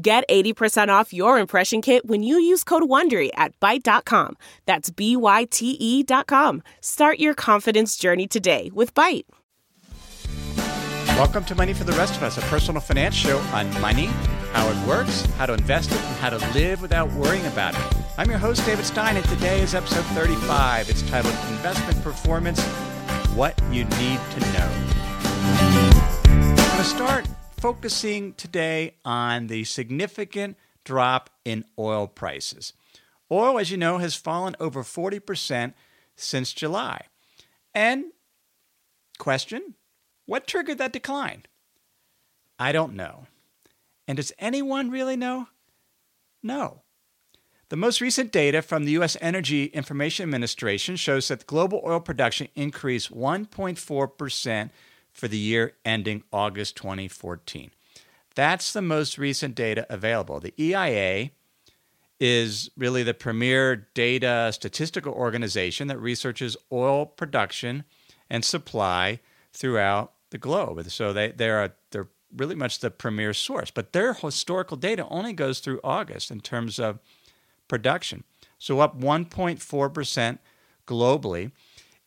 Get 80% off your impression kit when you use code WONDERY at Byte.com. That's B-Y-T-E dot com. Start your confidence journey today with Byte. Welcome to Money for the Rest of Us, a personal finance show on money, how it works, how to invest it, and how to live without worrying about it. I'm your host, David Stein, and today is episode 35. It's titled Investment Performance What You Need to Know. I'm going to start focusing today on the significant drop in oil prices. Oil, as you know, has fallen over 40% since July. And question what triggered that decline? I don't know. And does anyone really know? No. The most recent data from the U.S. Energy Information Administration shows that global oil production increased 1.4% for the year ending August 2014. That's the most recent data available. The EIA is really the premier data statistical organization that researches oil production and supply throughout the globe. So they, they're, they're really much the premier source. But their historical data only goes through August in terms of production. So up 1.4% globally.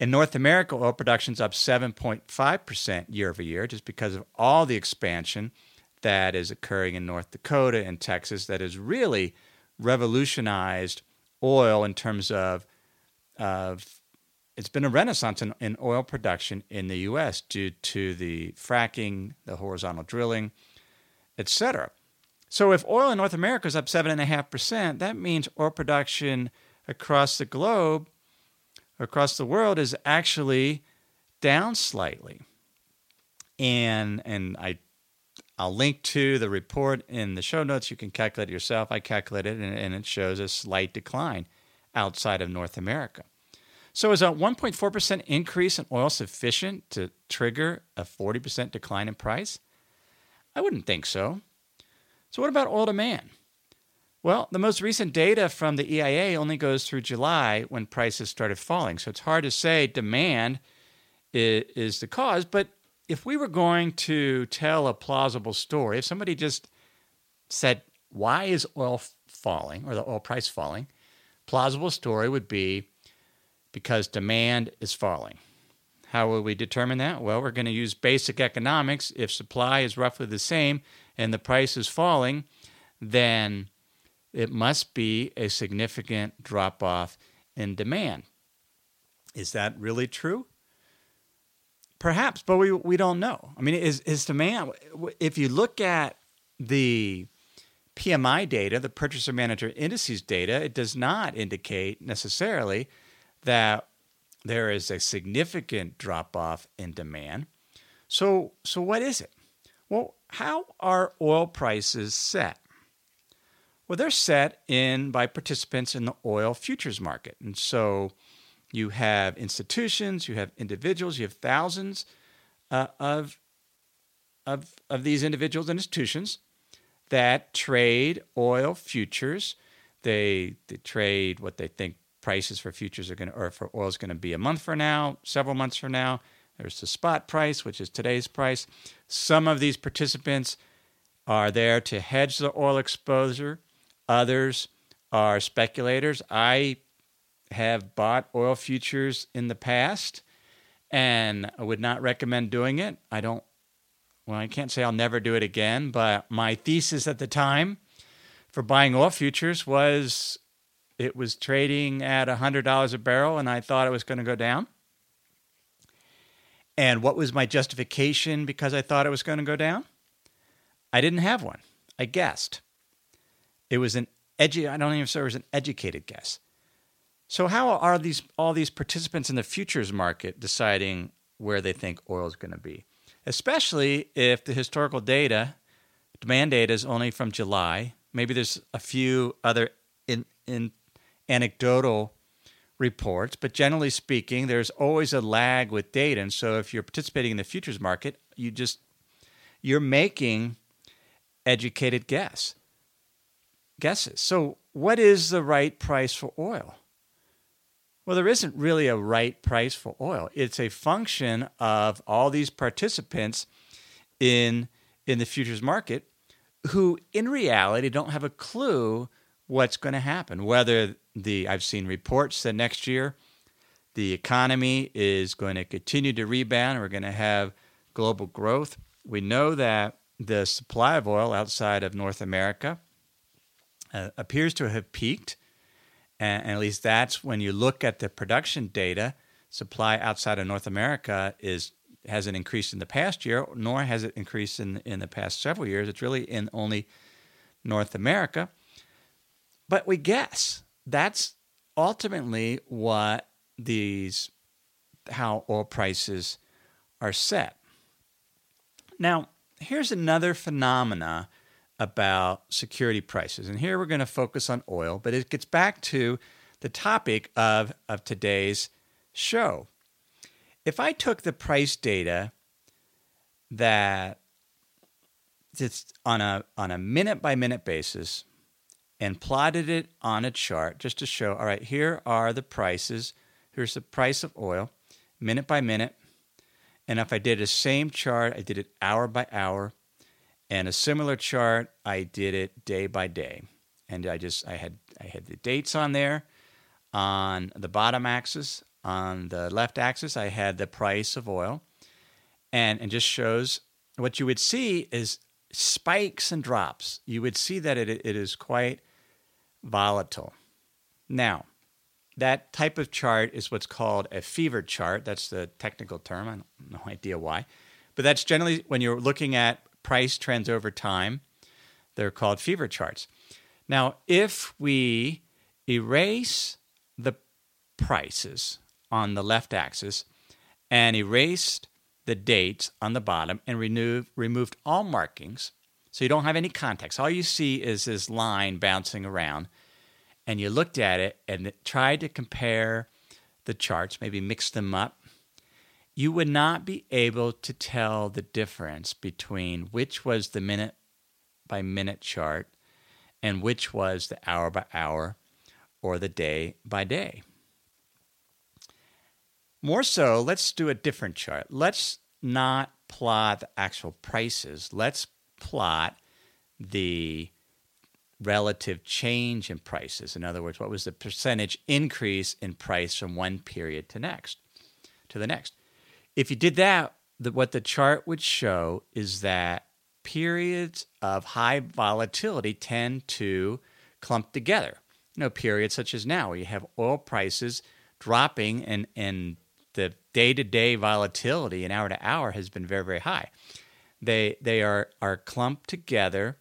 In North America, oil production is up 7.5% year over year, just because of all the expansion that is occurring in North Dakota and Texas that has really revolutionized oil in terms of, of it's been a renaissance in, in oil production in the U.S. due to the fracking, the horizontal drilling, etc. So if oil in North America is up 7.5%, that means oil production across the globe across the world is actually down slightly. And and I I'll link to the report in the show notes. You can calculate it yourself. I calculated it, and, and it shows a slight decline outside of North America. So, is a 1.4% increase in oil sufficient to trigger a 40% decline in price? I wouldn't think so. So, what about oil demand? Well, the most recent data from the EIA only goes through July when prices started falling. So it's hard to say demand is, the cause. But if we were going to tell a plausible story, if somebody just said, why is oil falling or the oil price falling? Plausible story would be because demand is falling. How will we determine that? Well, we're going to use basic economics. If supply is roughly the same and the price is falling, then it must be a significant drop off in demand. Is that really true? Perhaps, but we, we don't know. I mean, is, is demand, if you look at the PMI data, the Purchaser Manager Indices data, it does not indicate necessarily that there is a significant drop off in demand. So, so what is it? Well, how are oil prices set? Well, they're set in by participants in the oil futures market. And so you have institutions, you have individuals, you have thousands uh, of, of, of these individuals and institutions that trade oil futures. They, they trade what they think prices for futures are going to, or for oil is going to be a month from now, several months from now. There's the spot price, which is today's price. Some of these participants are there to hedge the oil exposure. Others are speculators. I have bought oil futures in the past and I would not recommend doing it. I don't, well, I can't say I'll never do it again, but my thesis at the time for buying oil futures was it was trading at $100 a barrel and I thought it was going to go down. And what was my justification because I thought it was going to go down? I didn't have one. I guessed. It was an edu- I don't even say it was an educated guess. So how are these all these participants in the futures market deciding where they think oil is going to be? Especially if the historical data, demand data is only from July Maybe there's a few other in, in anecdotal reports, but generally speaking, there's always a lag with data. And so if you're participating in the futures market, you just you're making educated guess guesses. So what is the right price for oil? Well, there isn't really a right price for oil. It's a function of all these participants in in the futures market who in reality don't have a clue what's going to happen. Whether the I've seen reports that next year the economy is going to continue to rebound, we're going to have global growth. We know that the supply of oil outside of North America uh, appears to have peaked, and, and at least that's when you look at the production data. Supply outside of North America is hasn't increased in the past year, nor has it increased in in the past several years. It's really in only North America. But we guess that's ultimately what these how oil prices are set. Now, here's another phenomena about security prices. And here we're going to focus on oil, but it gets back to the topic of, of today's show. If I took the price data that it's on a on a minute by minute basis and plotted it on a chart just to show all right, here are the prices. Here's the price of oil, minute by minute. And if I did the same chart, I did it hour by hour. And a similar chart, I did it day by day. And I just I had I had the dates on there on the bottom axis. On the left axis, I had the price of oil. And and just shows what you would see is spikes and drops. You would see that it, it is quite volatile. Now, that type of chart is what's called a fever chart. That's the technical term. I have no idea why. But that's generally when you're looking at price trends over time, they're called fever charts. Now, if we erase the prices on the left axis and erased the dates on the bottom and remove, removed all markings, so you don't have any context. All you see is this line bouncing around. And you looked at it and tried to compare the charts, maybe mix them up. You would not be able to tell the difference between which was the minute by minute chart and which was the hour by hour or the day by day. More so, let's do a different chart. Let's not plot the actual prices. Let's plot the relative change in prices. In other words, what was the percentage increase in price from one period to next to the next? If you did that, the, what the chart would show is that periods of high volatility tend to clump together. You know, periods such as now, where you have oil prices dropping and, and the day to day volatility and hour to hour has been very, very high. They they are are clumped together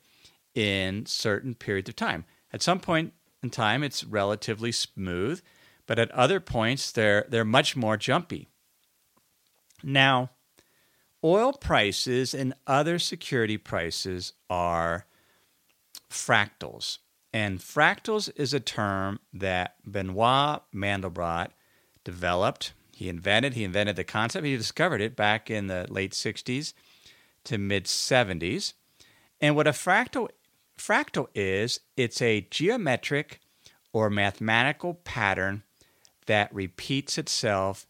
in certain periods of time. At some point in time, it's relatively smooth, but at other points, they're they're much more jumpy. Now, oil prices and other security prices are fractals. And fractals is a term that Benoit Mandelbrot developed. He invented, he invented the concept, he discovered it back in the late 60s to mid 70s. And what a fractal fractal is, it's a geometric or mathematical pattern that repeats itself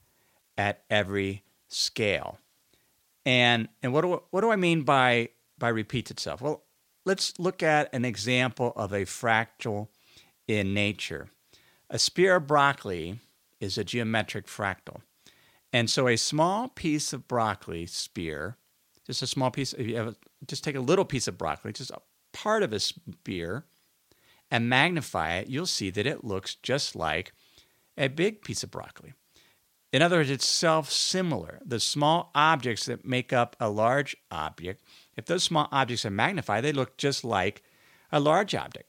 at every scale. And and what do what do I mean by by repeats itself? Well, let's look at an example of a fractal in nature. A spear of broccoli is a geometric fractal. And so a small piece of broccoli spear just a small piece. If you have, a, just take a little piece of broccoli, just a part of a spear, and magnify it, you'll see that it looks just like a big piece of broccoli. In other words, it's self similar. The small objects that make up a large object, if those small objects are magnified, they look just like a large object.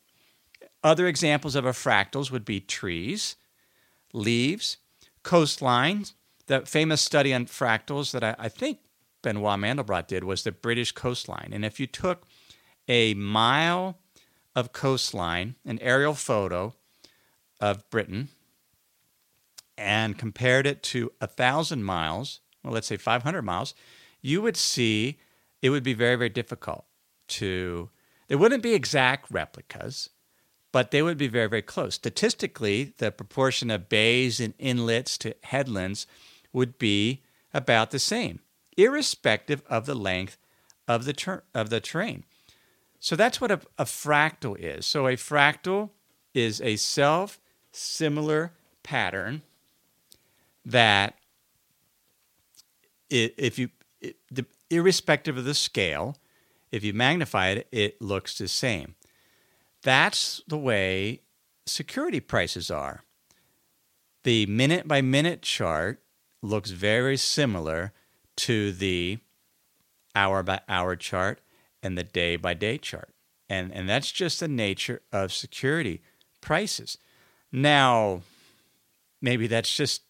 Other examples of a fractals would be trees, leaves, coastlines. The famous study on fractals that I, I think Benoit Mandelbrot did was the British coastline. And if you took a mile of coastline, an aerial photo of Britain, and compared it to a thousand miles, well, let's say 500 miles, you would see it would be very, very difficult to. There wouldn't be exact replicas, but they would be very, very close. Statistically, the proportion of bays and inlets to headlands would be about the same, irrespective of the length of the, ter- of the terrain. So that's what a, a fractal is. So a fractal is a self similar pattern that it, if you it, the, irrespective of the scale if you magnify it it looks the same that's the way security prices are the minute by minute chart looks very similar to the hour by hour chart and the day by day chart. And, and that's just the nature of security prices. Now, maybe that's just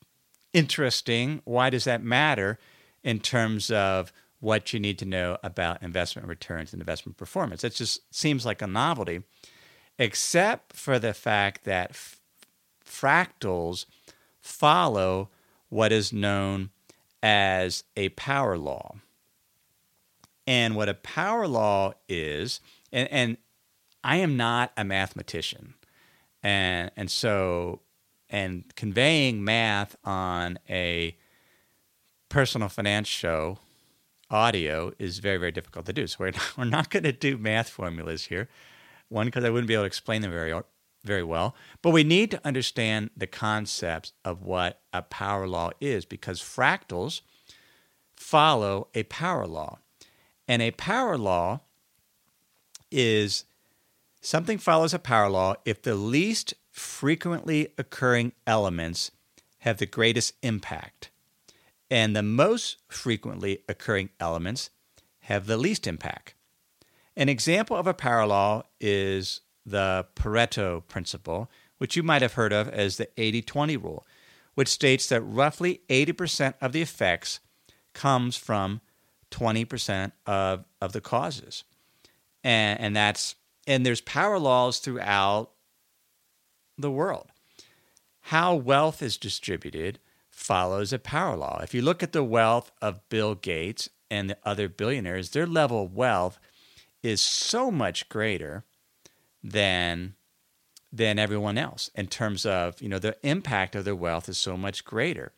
interesting. Why does that matter in terms of what you need to know about investment returns and investment performance? It just seems like a novelty, except for the fact that f- fractals follow what is known as a power law. And what a power law is, and, and I am not a mathematician. And, and so, and conveying math on a personal finance show audio is very, very difficult to do. So we're not, we're not going to do math formulas here. One, because I wouldn't be able to explain them very, very well. But we need to understand the concepts of what a power law is because fractals follow a power law. And a power law is something follows a power law if the least frequently occurring elements have the greatest impact, and the most frequently occurring elements have the least impact. An example of a power law is the Pareto principle, which you might have heard of as the 80 20 rule, which states that roughly 80% of the effects comes from 20% of, of the causes. And, and that's and there's power laws throughout the world. How wealth is distributed follows a power law. If you look at the wealth of Bill Gates and the other billionaires, their level of wealth is so much greater than than everyone else in terms of you know the impact of their wealth is so much greater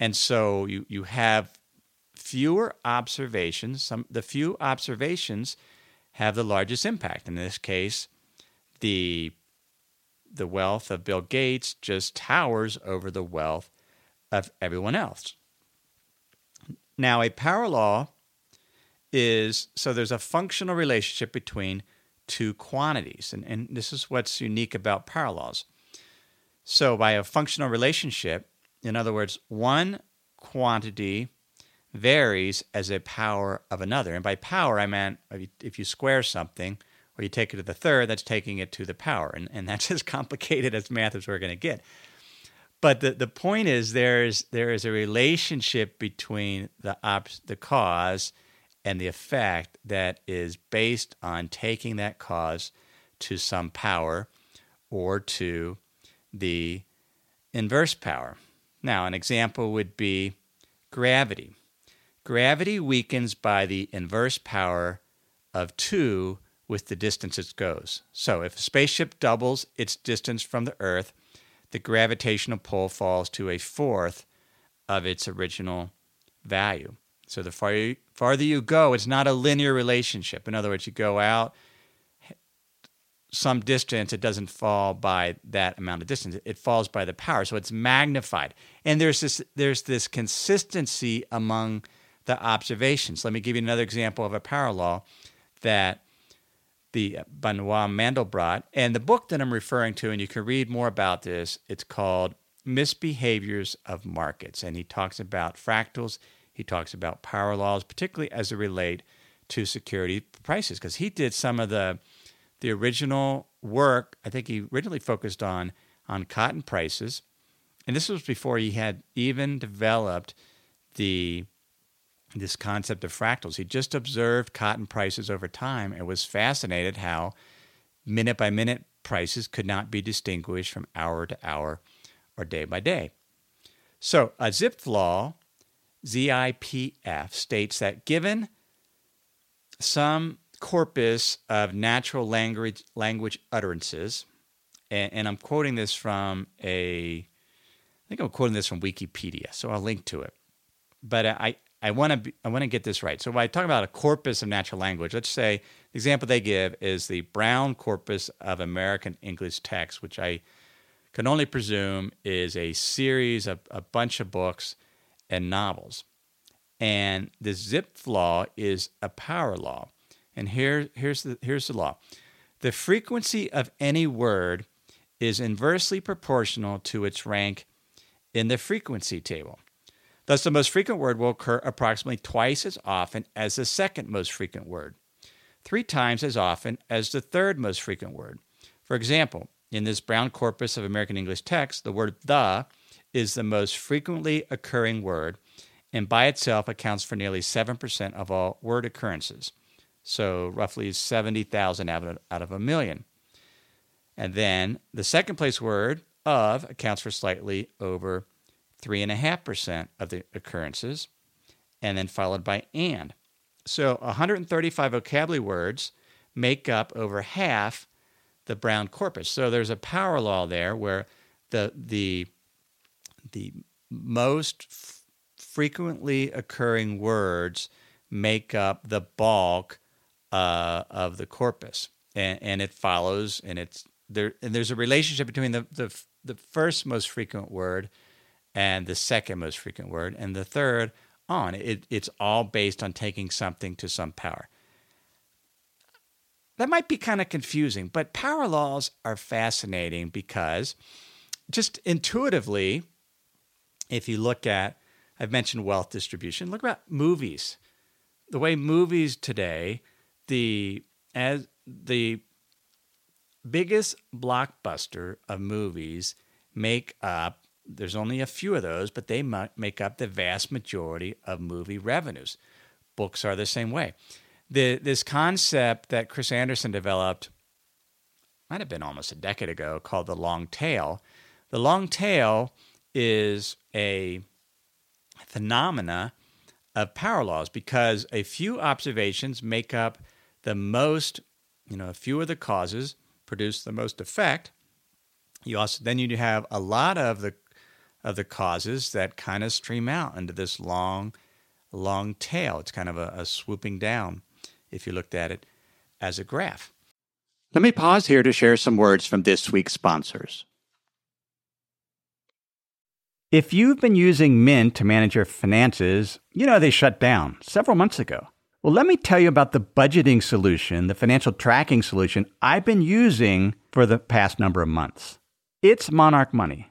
and so you you have fewer observations, some the few observations have the largest impact. In this case, the the wealth of Bill Gates just towers over the wealth of everyone else. Now, a power law is so there's a functional relationship between two quantities, and, and this is what's unique about power laws. So, by a functional relationship, in other words, one quantity varies as a power of another. And by power, I meant if you square something or you take it to the third, that's taking it to the power. And, and that's as complicated as math as we're going to get. But the, the point is there's, there is a relationship between the, op- the cause and the effect that is based on taking that cause to some power or to the inverse power. Now, an example would be gravity. Gravity weakens by the inverse power of 2 with the distance it goes. So if a spaceship doubles its distance from the Earth, the gravitational pull falls to a fourth of its original value. So the far, farther you go, it's not a linear relationship. In other words, you go out some distance, it doesn't fall by that amount of distance. It falls by the power. So it's magnified. And there's this there's this consistency among the observations. Let me give you another example of a power law that the Benoit Mandelbrot and the book that I'm referring to, and you can read more about this. It's called Misbehaviors of Markets, and he talks about fractals. He talks about power laws, particularly as they relate to security prices, because he did some of the the original work. I think he originally focused on on cotton prices, and this was before he had even developed the this concept of fractals. He just observed cotton prices over time and was fascinated how minute by minute prices could not be distinguished from hour to hour or day by day. So, a Zipf law, ZIPF, states that given some corpus of natural language, language utterances, and, and I'm quoting this from a, I think I'm quoting this from Wikipedia, so I'll link to it. But I, I want to I want to get this right. So when I talk about a corpus of natural language, let's say the example they give is the Brown Corpus of American English Text, which I can only presume is a series of a bunch of books and novels. And the Zipf law is a power law. And here, here's, the, here's the law the frequency of any word is inversely proportional to its rank in the frequency table. Thus, the most frequent word will occur approximately twice as often as the second most frequent word, three times as often as the third most frequent word. For example, in this Brown corpus of American English text, the word the is the most frequently occurring word and by itself accounts for nearly 7% of all word occurrences. So, roughly 70,000 out of a million. And then the second place word of accounts for slightly over 3.5% of the occurrences, and then followed by and. So 135 vocabulary words make up over half the Brown corpus. So there's a power law there where the the the most f- frequently occurring words make up the bulk uh, of the corpus, and, and it follows, and it's there. And there's a relationship between the, the the first most frequent word and the second most frequent word, and the third on. It, it's all based on taking something to some power. That might be kind of confusing, but power laws are fascinating because just intuitively, if you look at, I've mentioned wealth distribution, look about movies. The way movies today, the as the biggest blockbuster of movies make up there's only a few of those, but they make up the vast majority of movie revenues. Books are the same way. The, this concept that Chris Anderson developed might have been almost a decade ago called the long tail. The long tail is a phenomena of power laws because a few observations make up the most, you know, a few of the causes produce the most effect. You also then you have a lot of the of the causes that kind of stream out into this long, long tail. It's kind of a, a swooping down if you looked at it as a graph. Let me pause here to share some words from this week's sponsors. If you've been using Mint to manage your finances, you know they shut down several months ago. Well, let me tell you about the budgeting solution, the financial tracking solution I've been using for the past number of months. It's Monarch Money.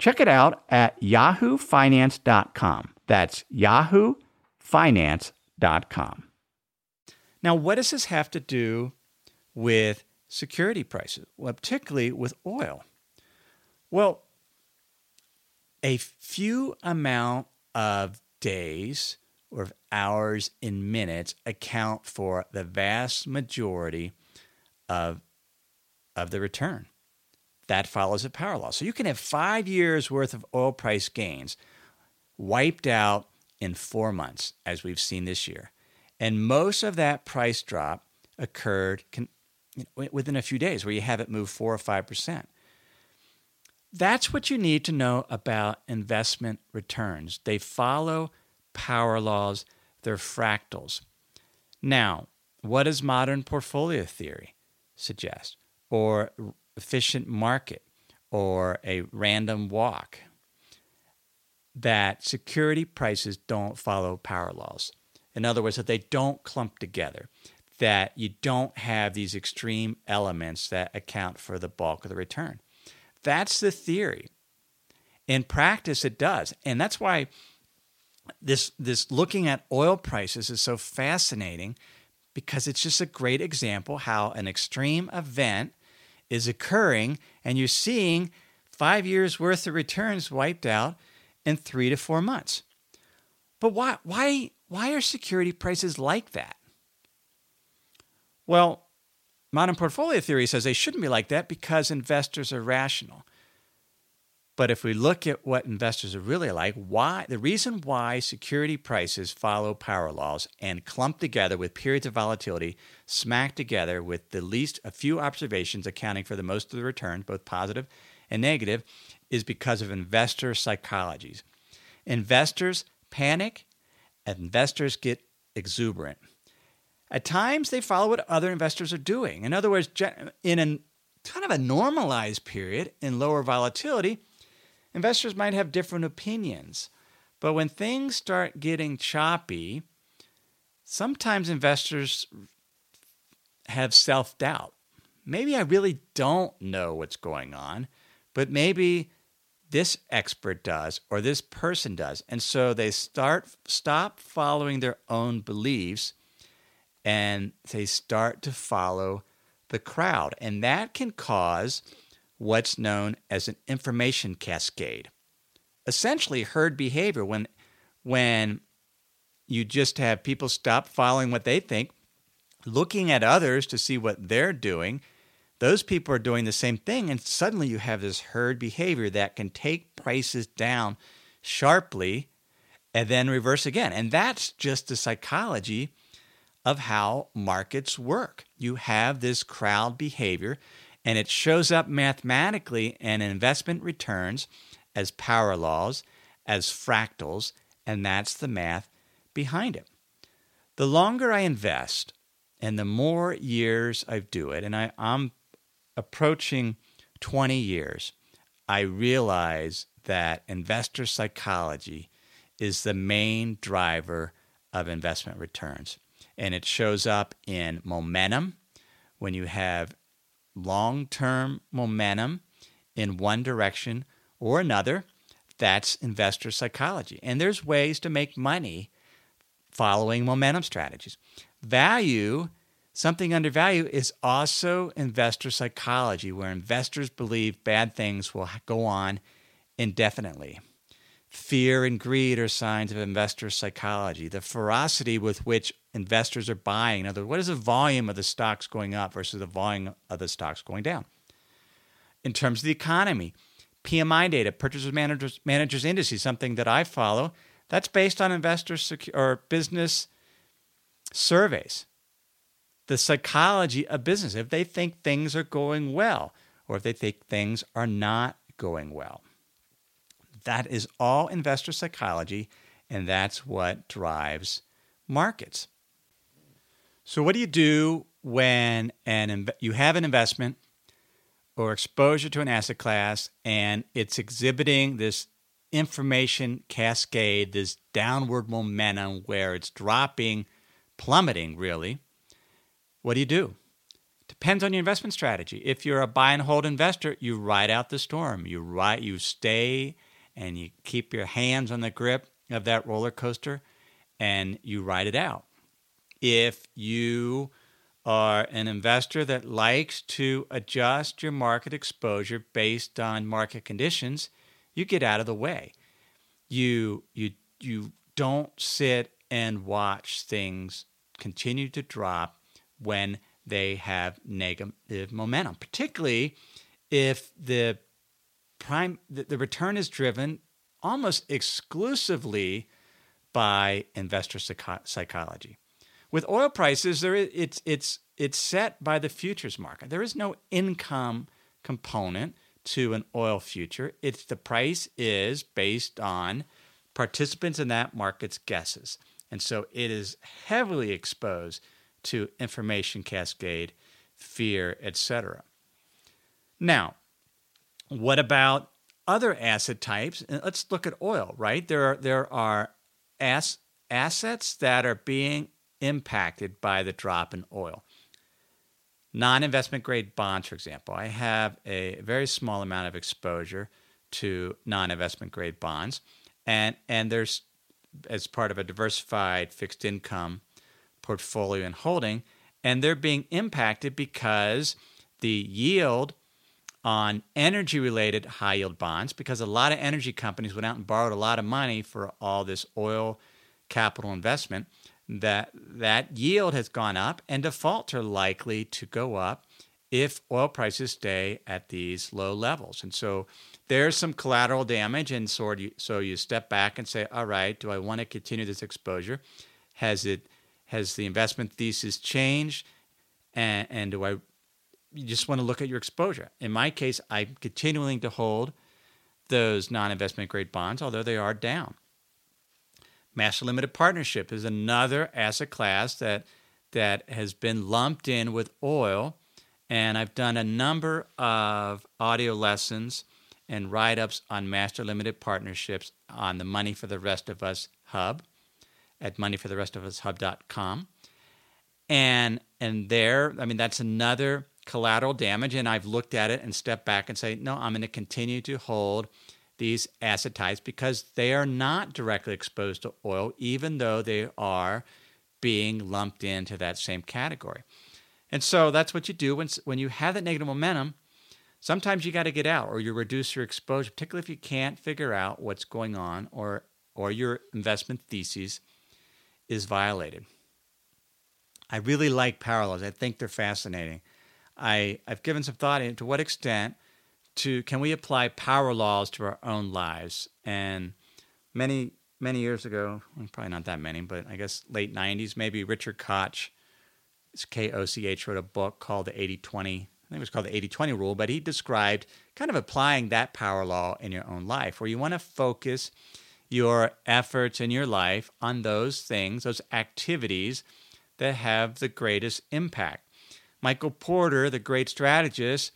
Check it out at yahoofinance.com. That's yahoofinance.com. Now, what does this have to do with security prices, well, particularly with oil? Well, a few amount of days or hours in minutes account for the vast majority of, of the return. That follows a power law. So you can have five years worth of oil price gains wiped out in four months, as we've seen this year. And most of that price drop occurred know, within a few days, where you have it move four or five percent. That's what you need to know about investment returns. They follow power laws, they're fractals. Now, what does modern portfolio theory suggest? Or efficient market? Or a random walk? That security prices don't follow power laws. In other words, that they don't clump together, that you don't have these extreme elements that account for the bulk of the return. That's the theory. In practice, it does. And that's why this, this looking at oil prices is so fascinating because it's just a great example how an extreme event is occurring and you're seeing five years worth of returns wiped out in three to four months. But why, why, why are security prices like that? Well, Modern portfolio theory says they shouldn't be like that because investors are rational. But if we look at what investors are really like, why the reason why security prices follow power laws and clump together with periods of volatility, smack together with the least a few observations accounting for the most of the returns, both positive and negative, is because of investor psychologies. Investors panic, investors get exuberant. At times, they follow what other investors are doing. In other words, in a kind of a normalized period in lower volatility, investors might have different opinions. But when things start getting choppy, sometimes investors have self doubt. Maybe I really don't know what's going on, but maybe this expert does or this person does. And so they start stop following their own beliefs and they start to follow the crowd. And that can cause what's known as an information cascade. Essentially, herd behavior when, when you just have people stop following what they think, looking at others to see what they're doing. Those people are doing the same thing, and suddenly you have this herd behavior that can take prices down sharply and then reverse again. And that's just the psychology of how markets work. You have this crowd behavior, and it shows up mathematically in investment returns as power laws, as fractals, and that's the math behind it. The longer I invest and the more years I do it, and I, I'm approaching 20 years, I realize that investor psychology is the main driver of investment returns and it shows up in momentum when you have long term momentum in one direction or another. That's investor psychology. And there's ways to make money following momentum strategies. Value, something under value, is also investor psychology, where investors believe bad things will go on indefinitely. Fear and greed are signs of investor psychology. The ferocity with which investors are buying, in other words, what is the volume of the stocks going up versus the volume of the stocks going down? In terms of the economy, PMI data, purchasers managers managers indices, something that I follow, that's based on investor secu- or business surveys. The psychology of business, if they think things are going well, or if they think things are not going well. That is all investor psychology, and that's what drives markets. So, what do you do when an you have an investment or exposure to an asset class and it's exhibiting this information cascade, this downward momentum where it's dropping, plummeting really? What do you do? Depends on your investment strategy. If you're a buy and hold investor, you ride out the storm. You ride, you stay and you keep your hands on the grip of that roller coaster and you ride it out. If you are an investor that likes to adjust your market exposure based on market conditions, you get out of the way. You you you don't sit and watch things continue to drop when they have negative momentum, particularly if the prime the, the return is driven almost exclusively by investor psychology. With oil prices, there is, it's it's it's set by the futures market. There is no income component to an oil future. It's the price is based on participants in that market's guesses. And so it is heavily exposed to information cascade, fear, etc. Now, what about other asset types? Let's look at oil, right? There are there are as, assets that are being impacted by the drop in oil. Non investment grade bonds, for example. I have a very small amount of exposure to non investment grade bonds. And, and there's, as part of a diversified fixed income portfolio and holding, and they're being impacted because the yield on energy related high yield bonds, because a lot of energy companies went out and borrowed a lot of money for all this oil capital investment that that yield has gone up and defaults are likely to go up if oil prices stay at these low levels. And so there's some collateral damage and so you, step back and say, all right, do I want to continue this exposure? Has it has the investment thesis changed? And, and do I you just want to look at your exposure? In my case, I'm continuing to hold those non-investment grade bonds, although they are down. Master limited partnership is another asset class that that has been lumped in with oil. And I've done a number of audio lessons and write ups on master limited partnerships on the Money for the Rest of Us hub at moneyfortherestofus.hub.com. And and there, I mean, that's another collateral damage. And I've looked at it and stepped back and say, no, I'm going to continue to hold these asset types because they are not directly exposed to oil, even though they are being lumped into that same category. And so that's what you do when, when you have that negative momentum. Sometimes you got to get out or you reduce your exposure, particularly if you can't figure out what's going on or, or your investment thesis is violated. I really like power laws. I think they're fascinating. I, I've given some thought into what extent to can we apply power laws to our own lives? And many many years ago, probably not that many, but I guess late '90s, maybe Richard Koch, K O C H, wrote a book called the 80 20. I think it was called the 80 20 rule, but he described kind of applying that power law in your own life, where you want to focus your efforts in your life on those things, those activities that have the greatest impact. Michael Porter, the great strategist,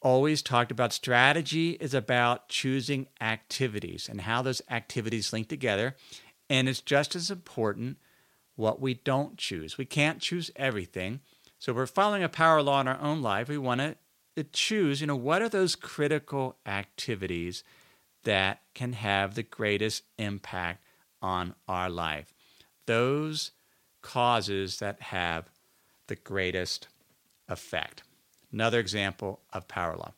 always talked about strategy is about choosing activities and how those activities link together. And it's just as important what we don't choose. We can't choose everything. So we're following a power law in our own life. We want to uh, choose, you know, what are those critical activities that can have the greatest impact on our life? Those causes that have the greatest effect. Another example of power law.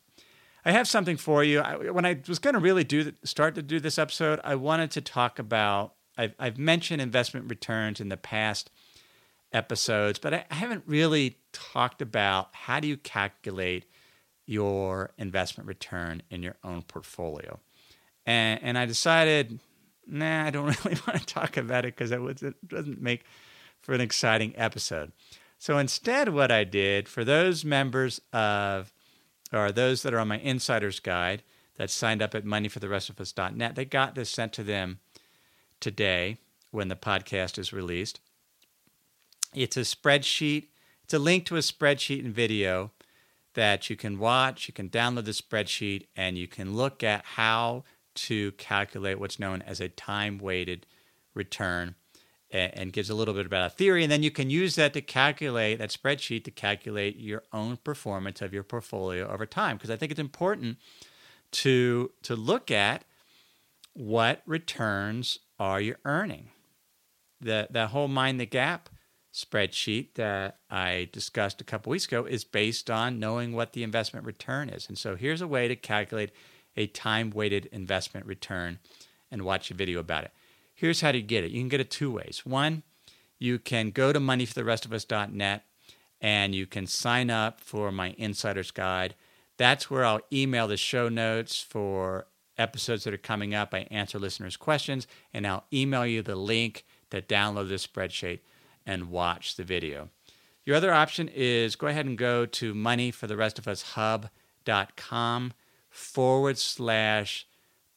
I have something for you. I, when I was going to really do start to do this episode, I wanted to talk about. I've, I've mentioned investment returns in the past episodes, but I haven't really talked about how do you calculate your investment return in your own portfolio. And, and I decided, nah, I don't really want to talk about it because it doesn't make for an exciting episode. So instead, what I did for those members of or those that are on my insider's guide that signed up at moneyfortherestofus.net. They got this sent to them today when the podcast is released. It's a spreadsheet. It's a link to a spreadsheet and video that you can watch. You can download the spreadsheet and you can look at how to calculate what's known as a time weighted return and, gives a little bit about a theory. And then you can use that to calculate that spreadsheet to calculate your own performance of your portfolio over time. Because I think it's important to, to look at what returns are you earning. The, that whole Mind the Gap spreadsheet that I discussed a couple weeks ago is based on knowing what the investment return is. And so here's a way to calculate a time weighted investment return and watch a video about it. Here's how to get it you can get it two ways. One, you can go to moneyfortherestofus.net and you can sign up for my insider's guide. That's where I'll email the show notes for episodes that are coming up. I answer listeners' questions and I'll email you the link to download this spreadsheet and watch the video. Your other option is go ahead and go to moneyfortherestofus.hub.com forward slash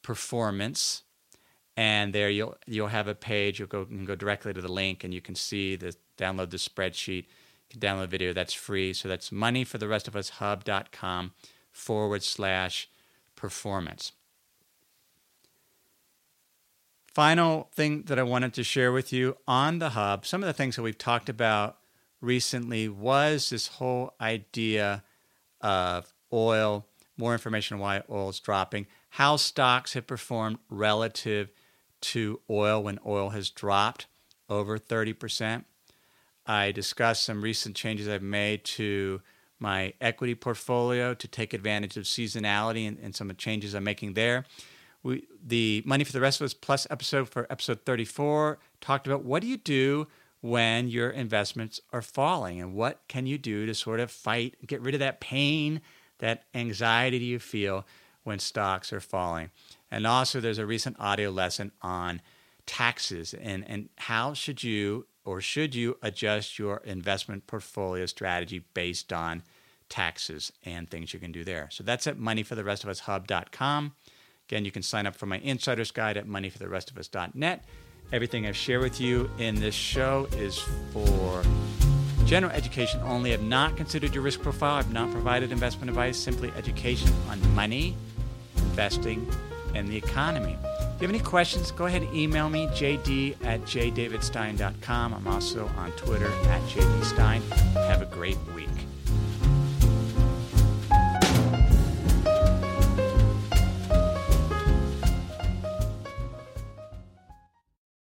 performance. And there you'll you'll have a page. You'll go you can go directly to the link and you can see the download the spreadsheet. You can download the video. That's free. So that's moneyfortherestofus.hub.com forward slash performance. Final thing that I wanted to share with you on the hub, some of the things that we've talked about recently was this whole idea of oil, more information on why oil is dropping, how stocks have performed relative to oil when oil has dropped over 30%. I discussed some recent changes I've made to my equity portfolio to take advantage of seasonality and, and some of the changes I'm making there we the money for the rest of us plus episode for episode 34 talked about what do you do when your investments are falling and what can you do to sort of fight get rid of that pain that anxiety you feel when stocks are falling and also there's a recent audio lesson on taxes and and how should you or should you adjust your investment portfolio strategy based on taxes and things you can do there so that's at moneyfortherestofus.hub.com Again, you can sign up for my insider's guide at moneyfortherestofus.net. Everything I've shared with you in this show is for general education only. I've not considered your risk profile. I've not provided investment advice, simply education on money, investing, and the economy. If you have any questions, go ahead and email me, jd at jdavidstein.com. I'm also on Twitter at jdstein. Have a great week.